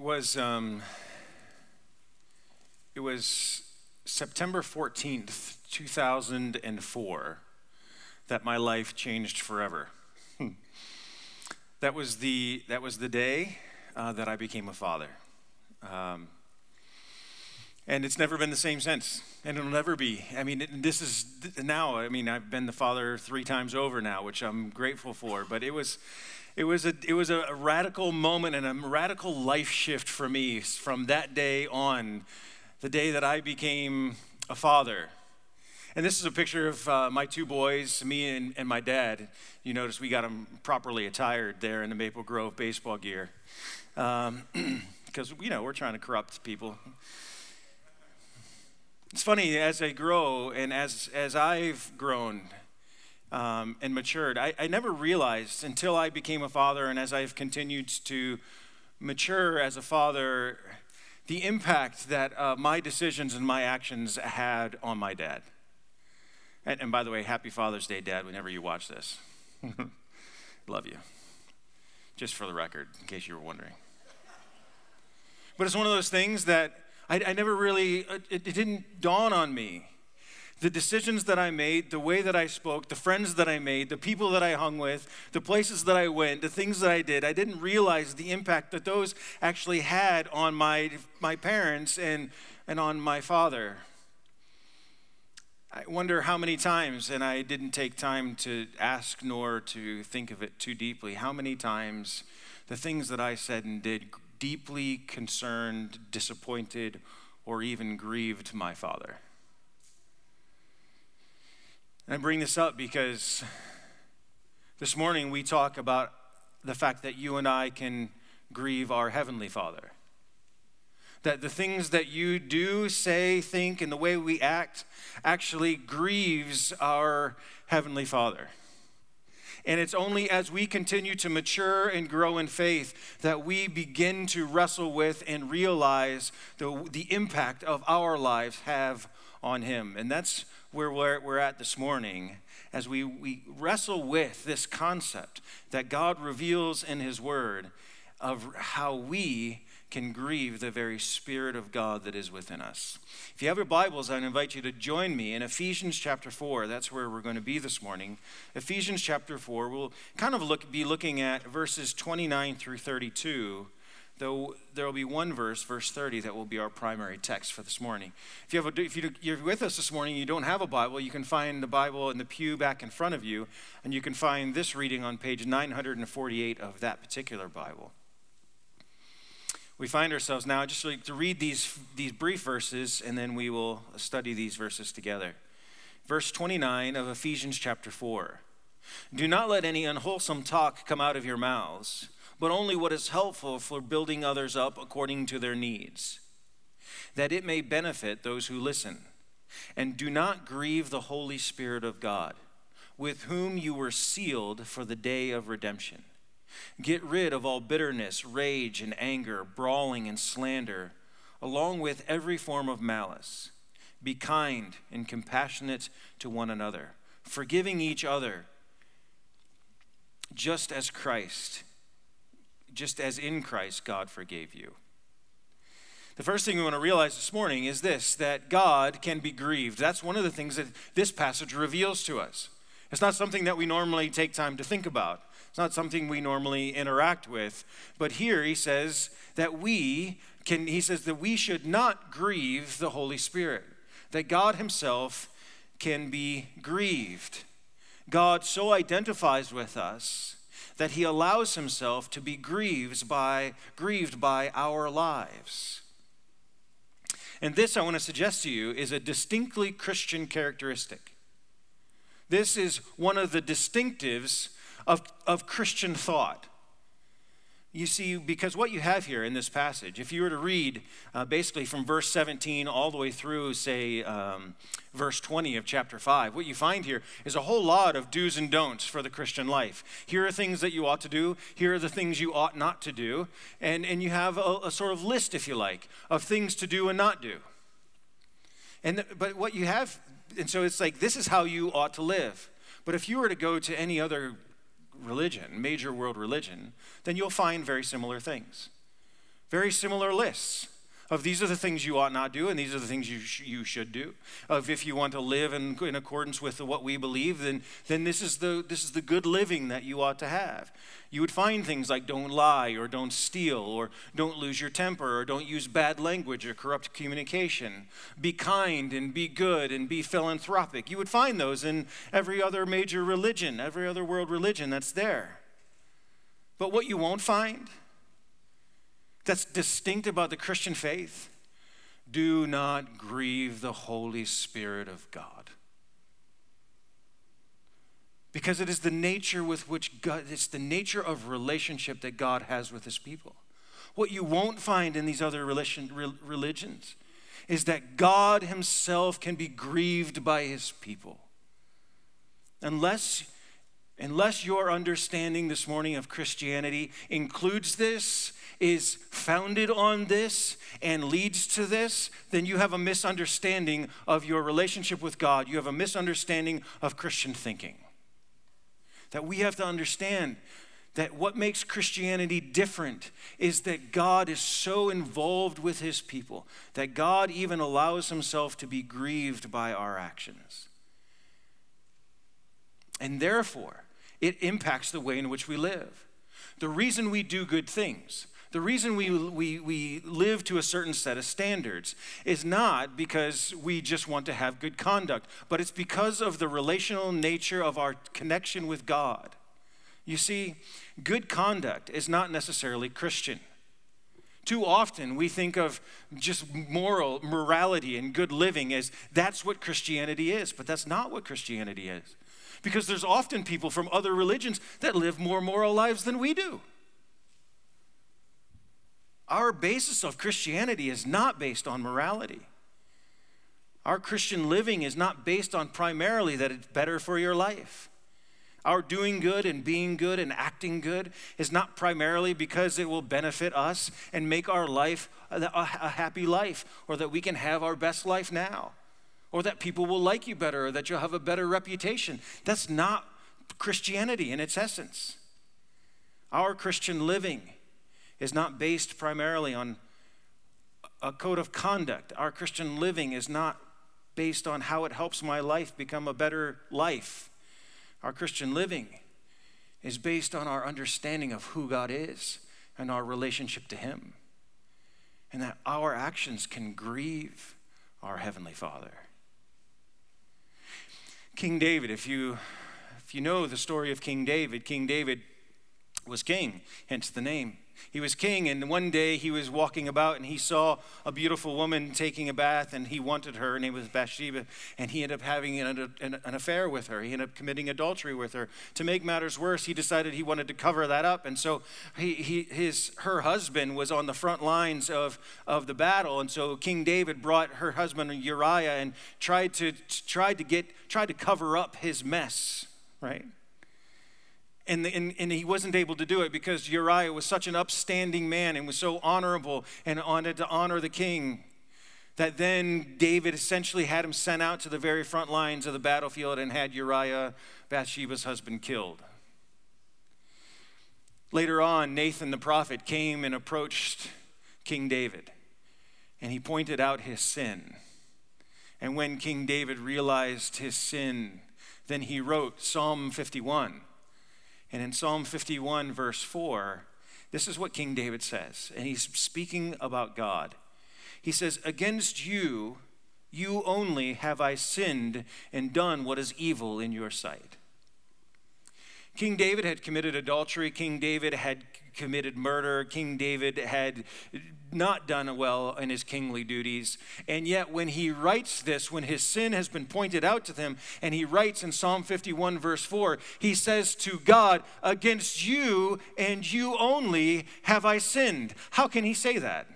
was um, it was September 14th, 2004 that my life changed forever. that was the that was the day uh, that I became a father. Um, and it's never been the same since and it'll never be i mean this is now i mean i've been the father three times over now which i'm grateful for but it was it was a it was a radical moment and a radical life shift for me from that day on the day that i became a father. And this is a picture of uh, my two boys me and, and my dad. You notice we got them properly attired there in the maple grove baseball gear. Because um, you know we're trying to corrupt people. It's funny, as I grow and as, as I've grown um, and matured, I, I never realized until I became a father and as I've continued to mature as a father, the impact that uh, my decisions and my actions had on my dad. And, and, by the way, happy Father's Day, Dad, whenever you watch this. Love you. Just for the record, in case you were wondering. But it's one of those things that I, I never really, it, it didn't dawn on me. The decisions that I made, the way that I spoke, the friends that I made, the people that I hung with, the places that I went, the things that I did, I didn't realize the impact that those actually had on my, my parents and, and on my father. I wonder how many times, and I didn't take time to ask nor to think of it too deeply, how many times the things that I said and did deeply concerned, disappointed, or even grieved my father. And I bring this up because this morning we talk about the fact that you and I can grieve our Heavenly Father. That the things that you do, say, think, and the way we act actually grieves our Heavenly Father. And it's only as we continue to mature and grow in faith that we begin to wrestle with and realize the, the impact of our lives have on Him. And that's where we're, at this morning as we, we wrestle with this concept that God reveals in His Word of how we can grieve the very Spirit of God that is within us. If you have your Bibles, I'd invite you to join me in Ephesians chapter 4. That's where we're going to be this morning. Ephesians chapter 4. We'll kind of look, be looking at verses 29 through 32 though there will be one verse, verse 30, that will be our primary text for this morning. If, you have a, if you're with us this morning you don't have a Bible, you can find the Bible in the pew back in front of you, and you can find this reading on page 948 of that particular Bible we find ourselves now just like to read these, these brief verses and then we will study these verses together. Verse 29 of Ephesians chapter 4. Do not let any unwholesome talk come out of your mouths, but only what is helpful for building others up according to their needs, that it may benefit those who listen. And do not grieve the Holy Spirit of God, with whom you were sealed for the day of redemption. Get rid of all bitterness, rage, and anger, brawling and slander, along with every form of malice. Be kind and compassionate to one another, forgiving each other, just as Christ, just as in Christ God forgave you. The first thing we want to realize this morning is this that God can be grieved. That's one of the things that this passage reveals to us. It's not something that we normally take time to think about. It's not something we normally interact with. But here he says that we can, he says that we should not grieve the Holy Spirit, that God himself can be grieved. God so identifies with us that he allows himself to be grieved by, grieved by our lives. And this, I want to suggest to you, is a distinctly Christian characteristic. This is one of the distinctives of, of Christian thought. You see, because what you have here in this passage, if you were to read uh, basically from verse 17 all the way through, say, um, verse 20 of chapter 5, what you find here is a whole lot of do's and don'ts for the Christian life. Here are things that you ought to do, here are the things you ought not to do, and, and you have a, a sort of list, if you like, of things to do and not do. And the, but what you have, and so it's like, this is how you ought to live. But if you were to go to any other religion, major world religion, then you'll find very similar things. Very similar lists of these are the things you ought not do and these are the things you, sh- you should do. Of if you want to live in, in accordance with what we believe then, then this, is the, this is the good living that you ought to have. You would find things like don't lie or don't steal or don't lose your temper or don't use bad language or corrupt communication. Be kind and be good and be philanthropic. You would find those in every other major religion every other world religion that's there. But what you won't find that's distinct about the Christian faith do not grieve the Holy Spirit of God. Because it is the nature with which God, it's the nature of relationship that God has with his people. What you won't find in these other religion, religions is that God himself can be grieved by his people. Unless, unless your understanding this morning of Christianity includes this, is founded on this and leads to this, then you have a misunderstanding of your relationship with God. You have a misunderstanding of Christian thinking. That we have to understand that what makes Christianity different is that God is so involved with his people that God even allows himself to be grieved by our actions. And therefore, it impacts the way in which we live. The reason we do good things, the reason we, we, we live to a certain set of standards is not because we just want to have good conduct, but it's because of the relational nature of our connection with God. You see, good conduct is not necessarily Christian. Too often we think of just moral morality and good living as that's what Christianity is, but that's not what Christianity is. Because there's often people from other religions that live more moral lives than we do. Our basis of Christianity is not based on morality. Our Christian living is not based on primarily that it's better for your life. Our doing good and being good and acting good is not primarily because it will benefit us and make our life a, happy life or that we can have our best life now or that people will like you better or that you'll have a better reputation. That's not Christianity in its essence. Our Christian living is not based primarily on a code of conduct. Our Christian living is not based on how it helps my life become a better life. Our Christian living is based on our understanding of who God is and our relationship to Him. And that our actions can grieve our Heavenly Father. King David, if you, if you know the story of King David, King David was king, hence the name. He was king, and one day he was walking about and he saw a beautiful woman taking a bath, and he wanted her. Her name was Bathsheba, and he ended up having an, an, an, affair with her. He ended up committing adultery with her. To make matters worse, he decided he wanted to cover that up, and so he, he, his, her husband was on the front lines of, of the battle, and so King David brought her husband Uriah and tried to, tried to, get, tried to cover up his mess, right? And, the, and, and, he wasn't able to do it because Uriah was such an upstanding man and was so honorable and wanted to honor the king that then David essentially had him sent out to the very front lines of the battlefield and had Uriah, Bathsheba's husband, killed. Later on, Nathan the prophet came and approached King David and he pointed out his sin. And when King David realized his sin, then he wrote Psalm 51 and in Psalm 51, verse 4, this is what King David says, and he's speaking about God. He says, Against you, you only have I sinned and done what is evil in your sight. King David had committed adultery. King David had committed murder. King David had not done well in his kingly duties. And yet, when he writes this, when his sin has been pointed out to him, and he writes in Psalm 51, verse 4, he says to God, Against you and you only have I sinned. How can he say that?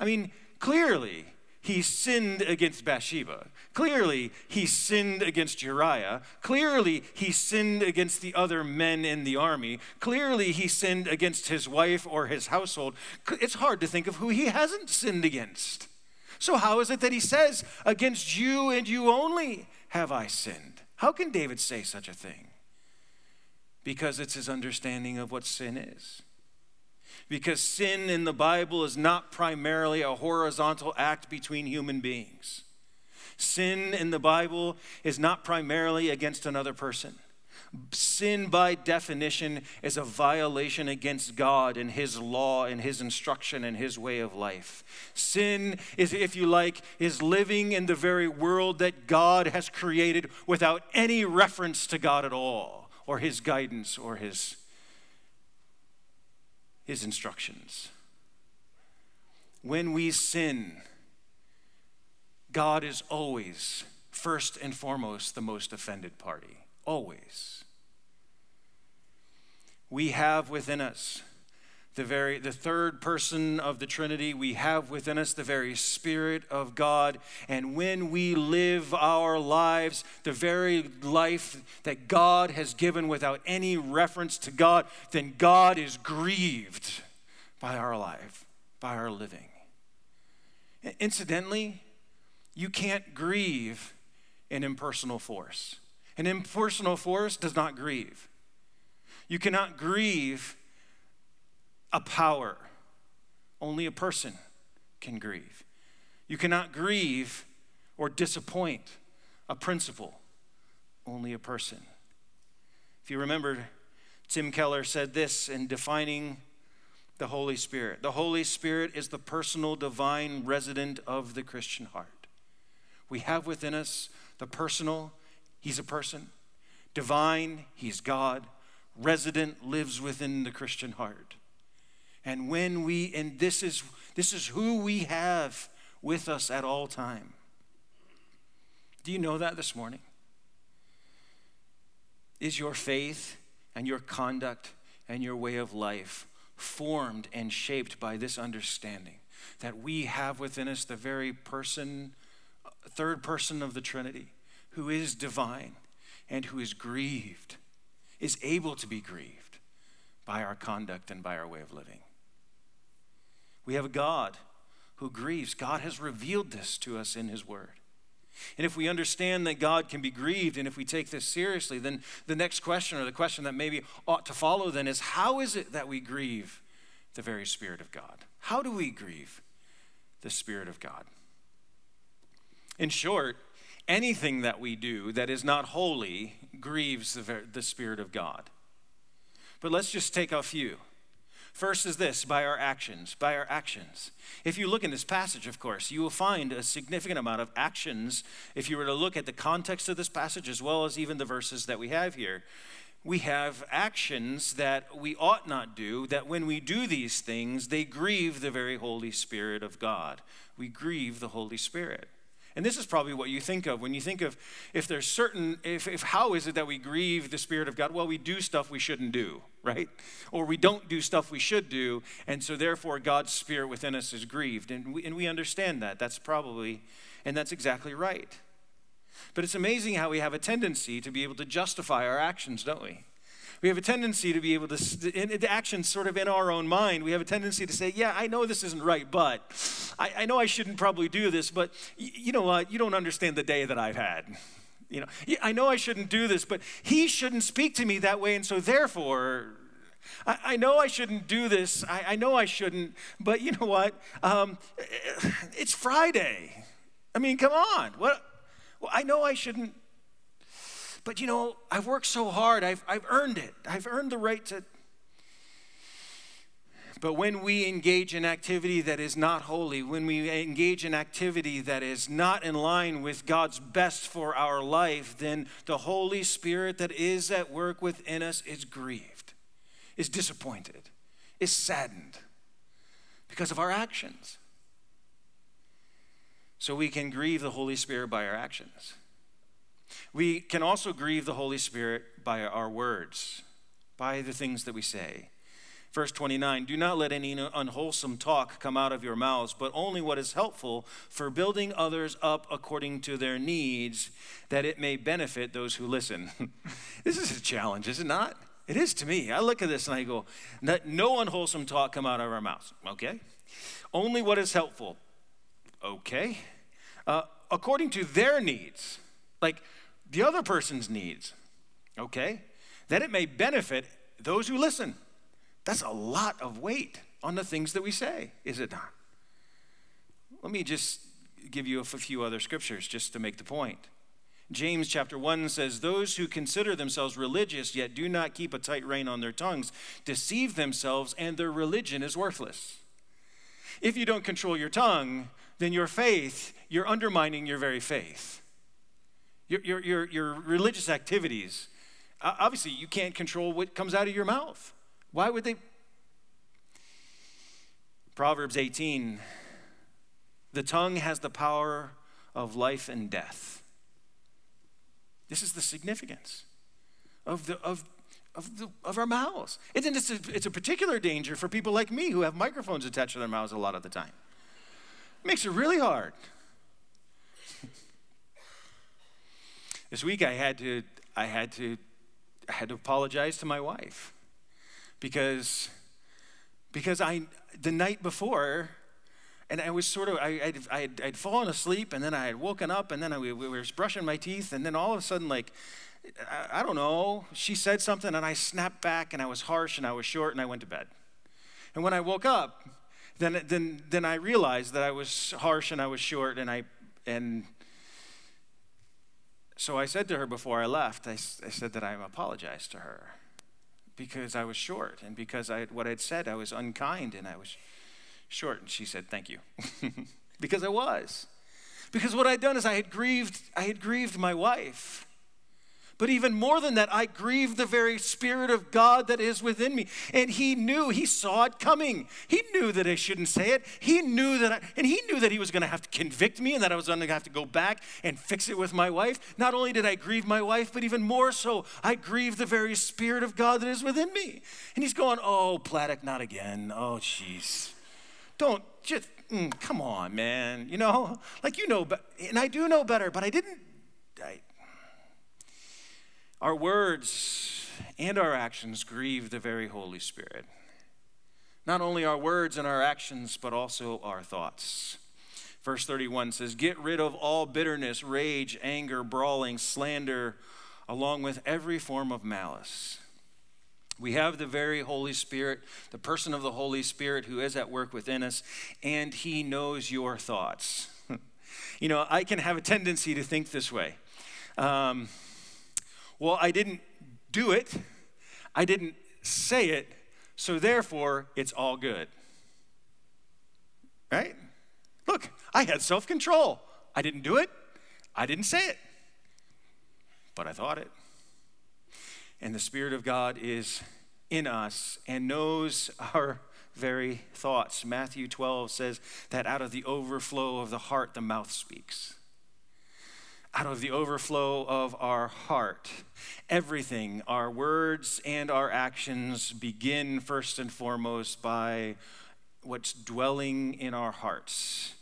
I mean, clearly, he sinned against Bathsheba. Clearly, he sinned against Uriah. Clearly, he sinned against the other men in the army. Clearly, he sinned against his wife or his household. It's hard to think of who he hasn't sinned against. So, how is it that he says, Against you and you only have I sinned? How can David say such a thing? Because it's his understanding of what sin is. because sin in the Bible is not primarily a horizontal act between human beings. Sin in the Bible is not primarily against another person. Sin, by definition, is a violation against God and His law and His instruction and His way of life. Sin is, if you like, is living in the very world that God has created without any reference to God at all, or His guidance, or His, his instructions. When we sin, God is always, first and foremost, the most offended party. Always. We have within us the very the third person of the trinity we have within us the very spirit of god and when we live our lives the very life that god has given without any reference to god then god is grieved by our life by our living incidentally you can't grieve an impersonal force an impersonal force does not grieve. You cannot grieve a power. Only a person can grieve. You cannot grieve or disappoint a principle. Only a person. If you remember, Tim Keller said this in defining the Holy Spirit The Holy Spirit is the personal divine resident of the Christian heart. We have within us the personal He's a person. Divine, He's God. Resident lives within the Christian heart. And when we, and this is, this is who we have with us at all time. Do you know that this morning? Is your faith and your conduct and your way of life formed and shaped by this understanding that we have within us the very person, third person of the Trinity, who is divine and who is grieved, is able to be grieved by our conduct and by our way of living. We have a God who grieves. God has revealed this to us in His Word. And if we understand that God can be grieved, and if we take this seriously, then the next question, or the question that maybe ought to follow, then is how is it that we grieve the very Spirit of God? How do we grieve the Spirit of God? In short, anything that we do that is not holy grieves the, the Spirit of God. But let's just take a few. First is this by our actions, by our actions. If you look in this passage, of course, you will find a significant amount of actions. If you were to look at the context of this passage as well as even the verses that we have here, we have actions that we ought not do, that when we do these things, they grieve the very Holy Spirit of God. We grieve the Holy Spirit. And this is probably what you think of when you think of if there's certain, if, if how is it that we grieve the Spirit of God? Well, we do stuff we shouldn't do, right? Or we don't do stuff we should do, and so therefore God's Spirit within us is grieved. And we, and we understand that. That's probably, and that's exactly right. But it's amazing how we have a tendency to be able to justify our actions, don't we? We have a tendency to be able to, in the actions sort of in our own mind, we have a tendency to say, Yeah, I know this isn't right, but I, I know I shouldn't probably do this, but y- you know what? You don't understand the day that I've had. You know, I know I shouldn't do this, but he shouldn't speak to me that way, and so therefore, I, I know I shouldn't do this. I, I, know I shouldn't, but you know what? Um, it's Friday. I mean, come on. What? Well, I know I shouldn't but you know, I've worked so hard, I've, I've earned it. I've earned the right to. But when we engage in activity that is not holy, when we engage in activity that is not in line with God's best for our life, then the Holy Spirit that is at work within us is grieved, is disappointed, is saddened because of our actions. So we can grieve the Holy Spirit by our actions. We can also grieve the Holy Spirit by our words, by the things that we say. Verse 29 Do not let any unwholesome talk come out of your mouths, but only what is helpful for building others up according to their needs, that it may benefit those who listen. this is a challenge, is it not? It is to me. I look at this and I go, Let No unwholesome talk come out of our mouths. Okay. Only what is helpful. Okay. Uh, according to their needs. Like, the other person's needs, okay? That it may benefit those who listen. That's a lot of weight on the things that we say, is it not? Let me just give you a few other scriptures just to make the point. James chapter 1 says, Those who consider themselves religious yet do not keep a tight rein on their tongues deceive themselves, and their religion is worthless. If you don't control your tongue, then your faith, you're undermining your very faith. Your, your, your, your religious activities, obviously, you can't control what comes out of your mouth. Why would they? Proverbs 18 the tongue has the power of life and death. This is the significance of, the, of, of, the, of our mouths. It's a, it's a particular danger for people like me who have microphones attached to their mouths a lot of the time. It makes it really hard. this week I had to, I had to, I had to apologize to my wife because, because I, the night before, and I was sort of, I, I'd, I'd, I'd, fallen asleep and then I had woken up and then I we, was brushing my teeth and then all of a sudden, like, I, I don't know, she said something and I snapped back and I was harsh and I was short and I went to bed. And when I woke up, then, then, then I realized that I was harsh and I was short and I, and so I said to her before I left, I, I said that I apologized to her because I was short and because I, what I'd said, I was unkind and I was short. And she said, Thank you. because I was. Because what I'd done is I had grieved, I had grieved my wife. But even more than that, I grieved the very Spirit of God that is within me. And He knew, He saw it coming. He knew that I shouldn't say it. He knew that, I, and He knew that He was going to have to convict me and that I was going to have to go back and fix it with my wife. Not only did I grieve my wife, but even more so, I grieved the very Spirit of God that is within me. And He's going, Oh, Platic, not again. Oh, jeez. Don't just, mm, come on, man. You know, like you know, but, and I do know better, but I didn't. I, our words and our actions grieve the very Holy Spirit. Not only our words and our actions, but also our thoughts. Verse 31 says, Get rid of all bitterness, rage, anger, brawling, slander, along with every form of malice. We have the very Holy Spirit, the person of the Holy Spirit who is at work within us, and He knows your thoughts. you know, I can have a tendency to think this way. Um, well, I didn't do it, I didn't say it, so therefore it's all good. Right? Look, I had self control. I didn't do it, I didn't say it, but I thought it. And the Spirit of God is in us and knows our very thoughts. Matthew 12 says that out of the overflow of the heart, the mouth speaks out of the overflow of our heart. Everything, our words and our actions, begin first and foremost by what's dwelling in our hearts.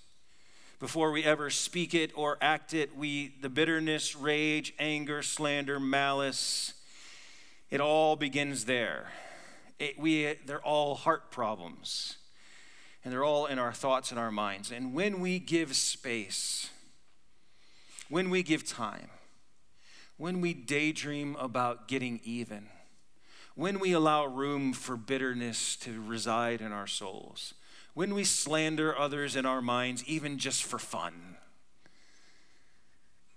Before we ever speak it or act it, we the bitterness, rage, anger, slander, malice, it all begins there. It, we, they're all heart problems, and they're all in our thoughts and our minds. And when we give space, when we give time, when we daydream about getting even, when we allow room for bitterness to reside in our souls, when we slander others in our minds, even just for fun,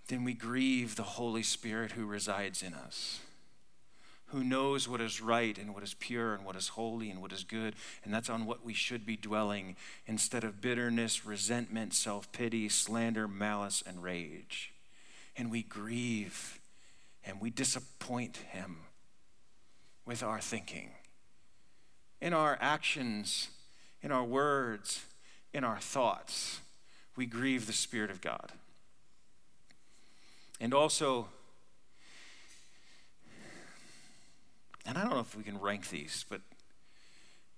then we grieve the Holy Spirit who resides in us, who knows what is right and what is pure and what is holy and what is good. And that's on what we should be dwelling instead of bitterness, resentment, self pity, slander, malice, and rage and we grieve and we disappoint Him with our thinking, in our actions, in our words, in our thoughts. We grieve the Spirit of God. And also, and I don't know if we can rank these, but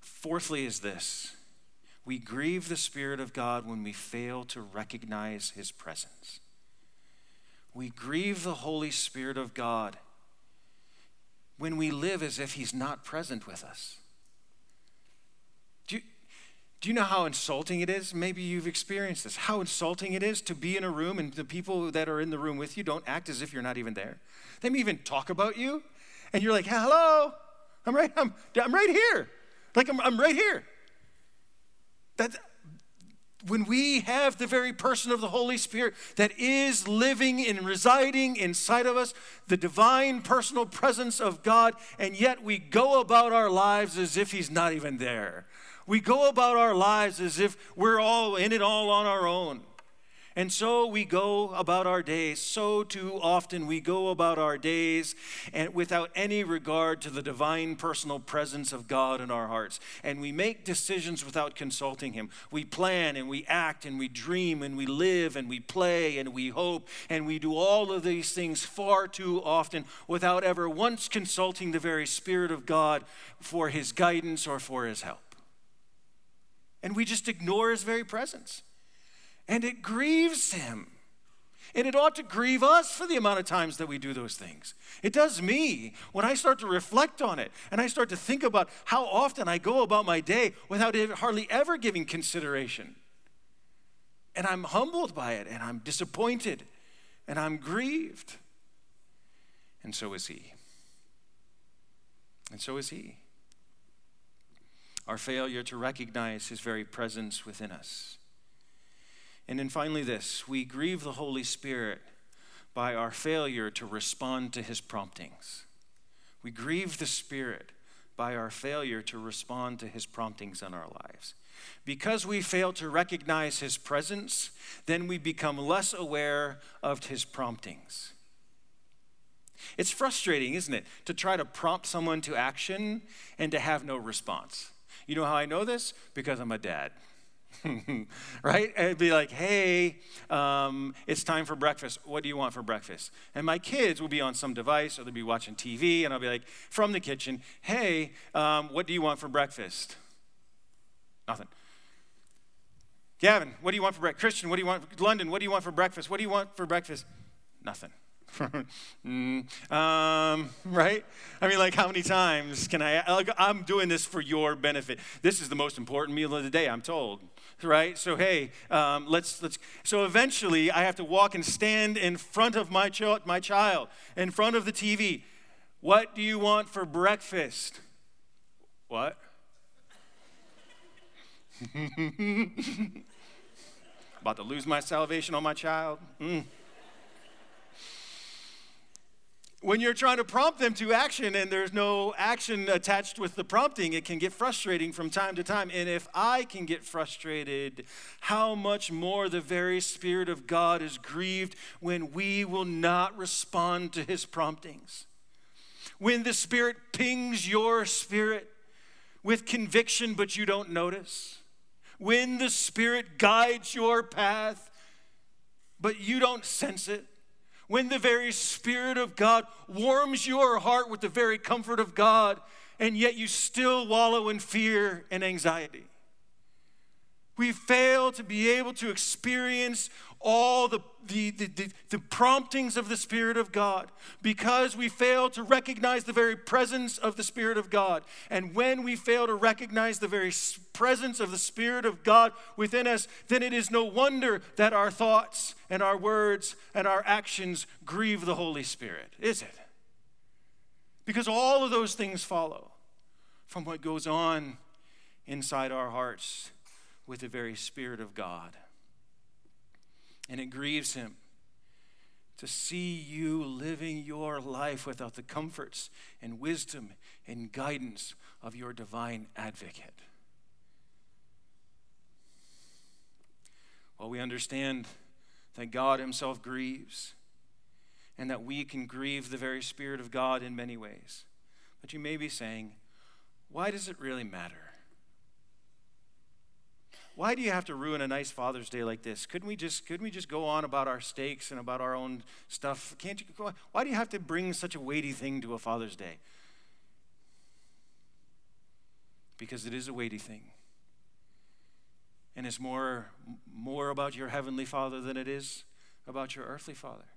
fourthly is this we grieve the Spirit of God when we fail to recognize His presence we grieve the Holy Spirit of God when we live as if He's not present with us. Do you, do you know how insulting it is? Maybe you've experienced this. How insulting it is to be in a room and the people that are in the room with you don't act as if you're not even there. They may even talk about you, and you're like, hello, I'm right, I'm, I'm right here. Like I'm, I'm right here. That when we have the very person of the Holy Spirit that is living and residing inside of us, the divine personal presence of God, and yet we go about our lives as if He's not even there. We go about our lives as if we're all in it all on our own. And so we go about our days. So too often we go about our days and without any regard to the divine personal presence of God in our hearts. And we make decisions without consulting Him. We plan and we act and we dream and we live and we play and we hope and we do all of these things far too often without ever once consulting the very Spirit of God for His guidance or for His help. And we just ignore His very presence and it grieves him. And it ought to grieve us for the amount of times that we do those things. It does me when I start to reflect on it and I start to think about how often I go about my day without hardly ever giving consideration. And I'm humbled by it and I'm disappointed and I'm grieved. And so is he. And so is he. Our failure to recognize his very presence within us and then finally, this we grieve the Holy Spirit by our failure to respond to his promptings. We grieve the Spirit by our failure to respond to his promptings in our lives. Because we fail to recognize his presence, then we become less aware of his promptings. It's frustrating, isn't it, to try to prompt someone to action and to have no response. You know how I know this? Because I'm a dad. right? It'd be like, hey, um, it's time for breakfast. What do you want for breakfast? And my kids will be on some device or they'll be watching TV, and I'll be like, from the kitchen, hey, um, what do you want for breakfast? Nothing. Gavin, what do you want for breakfast? Christian, what do you want? London, what do you want for breakfast? What do you want for breakfast? Nothing. mm, um, right? I mean, like, how many times can I? Like, I'm doing this for your benefit. This is the most important meal of the day, I'm told right? So hey, um, let's let's. So eventually, I have to walk and stand in front of my child, my child, in front of the TV. What do you want for breakfast? What? About to lose my salvation on my child. Mm when you're trying to prompt them to action and there's no action attached with the prompting, it can get frustrating from time to time. And if I can get frustrated, how much more the very Spirit of God is grieved when we will not respond to His promptings. When the Spirit pings your spirit with conviction, but you don't notice. When the Spirit guides your path, but you don't sense it when the very Spirit of God warms your heart with the very comfort of God, and yet you still wallow in fear and anxiety. We fail to be able to experience all the, the, the, the, promptings of the Spirit of God because we fail to recognize the very presence of the Spirit of God. And when we fail to recognize the very presence of the Spirit of God within us, then it is no wonder that our thoughts and our words and our actions grieve the Holy Spirit, is it? Because all of those things follow from what goes on inside our hearts with the very Spirit of God. And it grieves him to see you living your life without the comforts and wisdom and guidance of your divine advocate. Well, we understand that God Himself grieves and that we can grieve the very Spirit of God in many ways. But you may be saying, why does it really matter? Why do you have to ruin a nice Father's Day like this? Couldn't we just couldn't we just go on about our stakes and about our own stuff? Can't you go Why do you have to bring such a weighty thing to a Father's Day? Because it is a weighty thing. And it's more more about your heavenly Father than it is about your earthly father.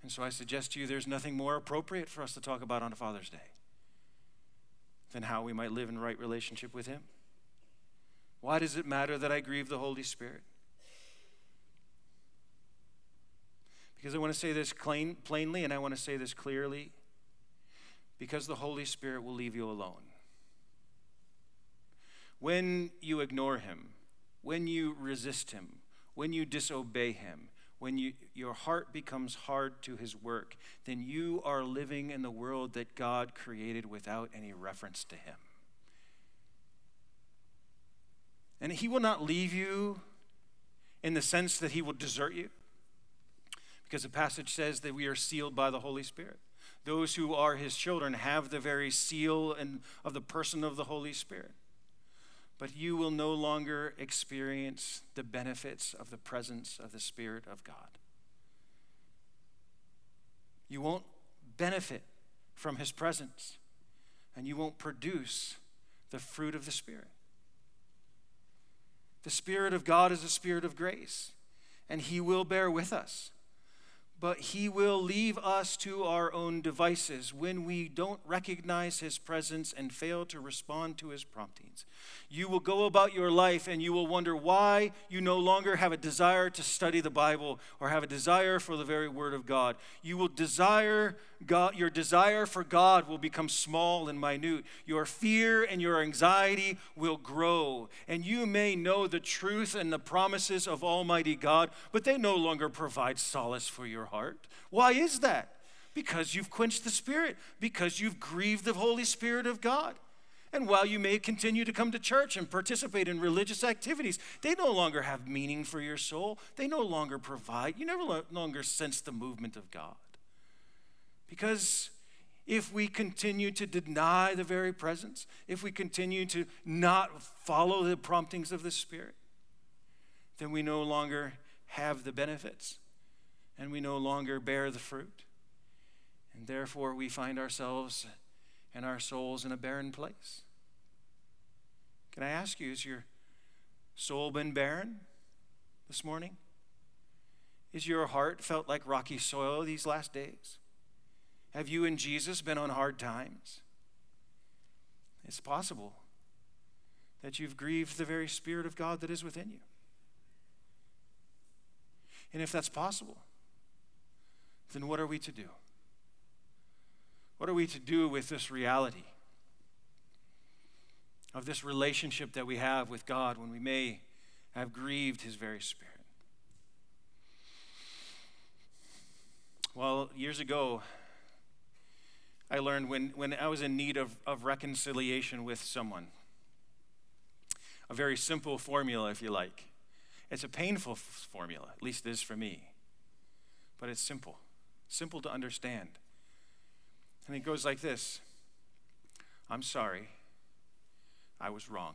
And so I suggest to you there's nothing more appropriate for us to talk about on a Father's Day than how we might live in right relationship with him. Why does it matter that I grieve the Holy Spirit? Because I want to say this plain, plainly and I want to say this clearly. Because the Holy Spirit will leave you alone. when you ignore him, when you resist him, when you disobey him, when you, your heart becomes hard to his work, then you are living in the world that God created without any reference to him. And he will not leave you in the sense that he will desert you, because the passage says that we are sealed by the Holy Spirit. Those who are his children have the very seal and of the person of the Holy Spirit. But you will no longer experience the benefits of the presence of the Spirit of God. You won't benefit from his presence, and you won't produce the fruit of the Spirit. The Spirit of God is a spirit of grace, and He will bear with us but he will leave us to our own devices when we don't recognize his presence and fail to respond to his promptings. You will go about your life and you will wonder why you no longer have a desire to study the Bible or have a desire for the very word of God. You will desire God, your desire for God will become small and minute. Your fear and your anxiety will grow. And you may know the truth and the promises of Almighty God, but they no longer provide solace for your heart. Why is that? Because you've quenched the Spirit, because you've grieved the Holy Spirit of God. And while you may continue to come to church and participate in religious activities, they no longer have meaning for your soul. They no longer provide. You never longer sense the movement of God. Because if we continue to deny the very presence, if we continue to not follow the promptings of the Spirit, then we no longer have the benefits and we no longer bear the fruit. And therefore, we find ourselves and our souls in a barren place. Can I ask you, has your soul been barren this morning? Is your heart felt like rocky soil these last days? Have you and Jesus been on hard times? It's possible that you've grieved the very Spirit of God that is within you. And if that's possible, then what are we to do? What are we to do with this reality of this relationship that we have with God when we may have grieved His very Spirit? Well, years ago, I learned when, when I was in need of, of reconciliation with someone. A very simple formula, if you like. It's a painful f- formula, at least it is for me, but it's simple, simple to understand. And it goes like this I'm sorry. I was wrong.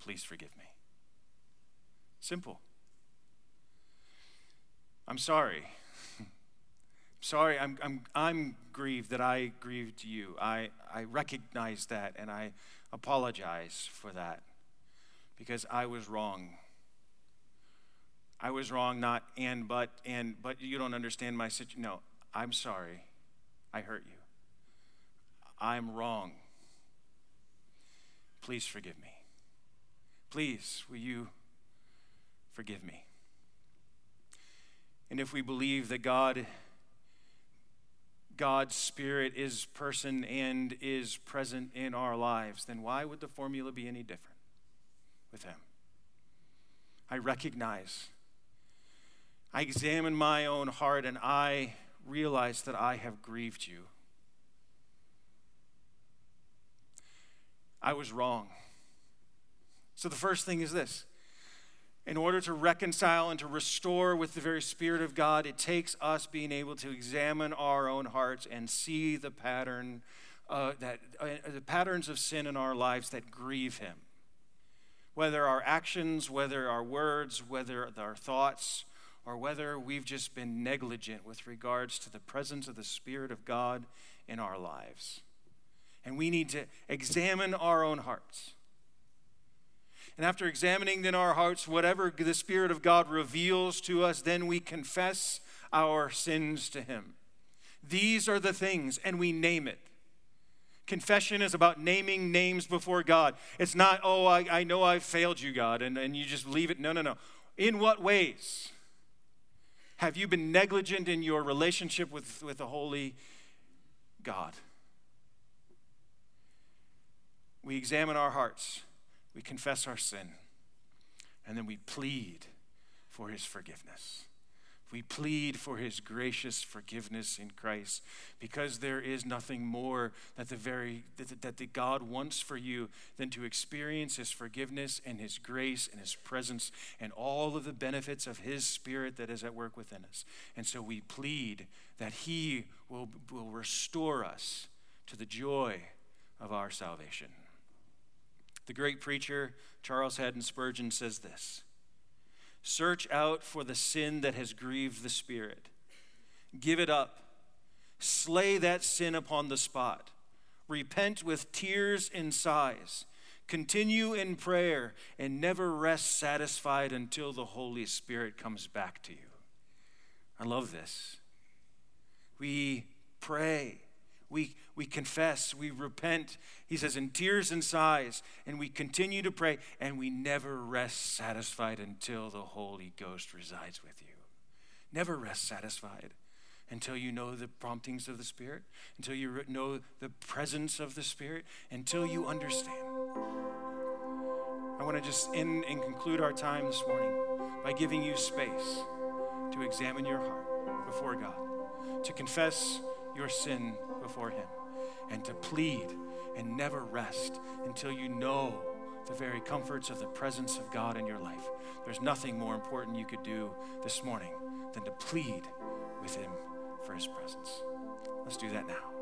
Please forgive me. Simple. I'm sorry. sorry, I'm, I'm, I'm grieved that I grieved you. I, I recognize that and I apologize for that because I was wrong. I was wrong, not and but, and but you don't understand my situation. No, I'm sorry. I hurt you. I'm wrong. Please forgive me. Please, will you forgive me? And if we believe that God God's Spirit is person and is present in our lives, then why would the formula be any different with Him? I recognize, I examine my own heart, and I realize that I have grieved you. I was wrong. So the first thing is this in order to reconcile and to restore with the very Spirit of God, it takes us being able to examine our own hearts and see the pattern, uh, that uh, the patterns of sin in our lives that grieve Him. Whether our actions, whether our words, whether our thoughts, or whether we've just been negligent with regards to the presence of the Spirit of God in our lives. And we need to examine our own hearts. And after examining in our hearts whatever the Spirit of God reveals to us, then we confess our sins to Him. These are the things, and we name it. Confession is about naming names before God. It's not, oh, I, I know I've failed you, God, and, and you just leave it. No, no, no. In what ways have you been negligent in your relationship with, with the Holy God? We examine our hearts we confess our sin, and then we plead for his forgiveness. We plead for his gracious forgiveness in Christ because there is nothing more that the very that, that the God wants for you than to experience his forgiveness and his grace and his presence and all of the benefits of his spirit that is at work within us. And so we plead that he will, will restore us to the joy of our salvation. The great preacher Charles Haddon Spurgeon says this Search out for the sin that has grieved the Spirit, give it up, slay that sin upon the spot, repent with tears and sighs. Continue in prayer and never rest satisfied until the Holy Spirit comes back to you. I love this. We pray we, we confess, we repent, he says, in tears and sighs, and we continue to pray, and we never rest satisfied until the Holy Ghost resides with you. Never rest satisfied until you know the promptings of the Spirit, until you know the presence of the Spirit, until you understand. I want to just end and conclude our time this morning by giving you space to examine your heart before God, to confess your sin before Him and to plead and never rest until you know the very comforts of the presence of God in your life. There's nothing more important you could do this morning than to plead with Him for His presence. Let's do that now.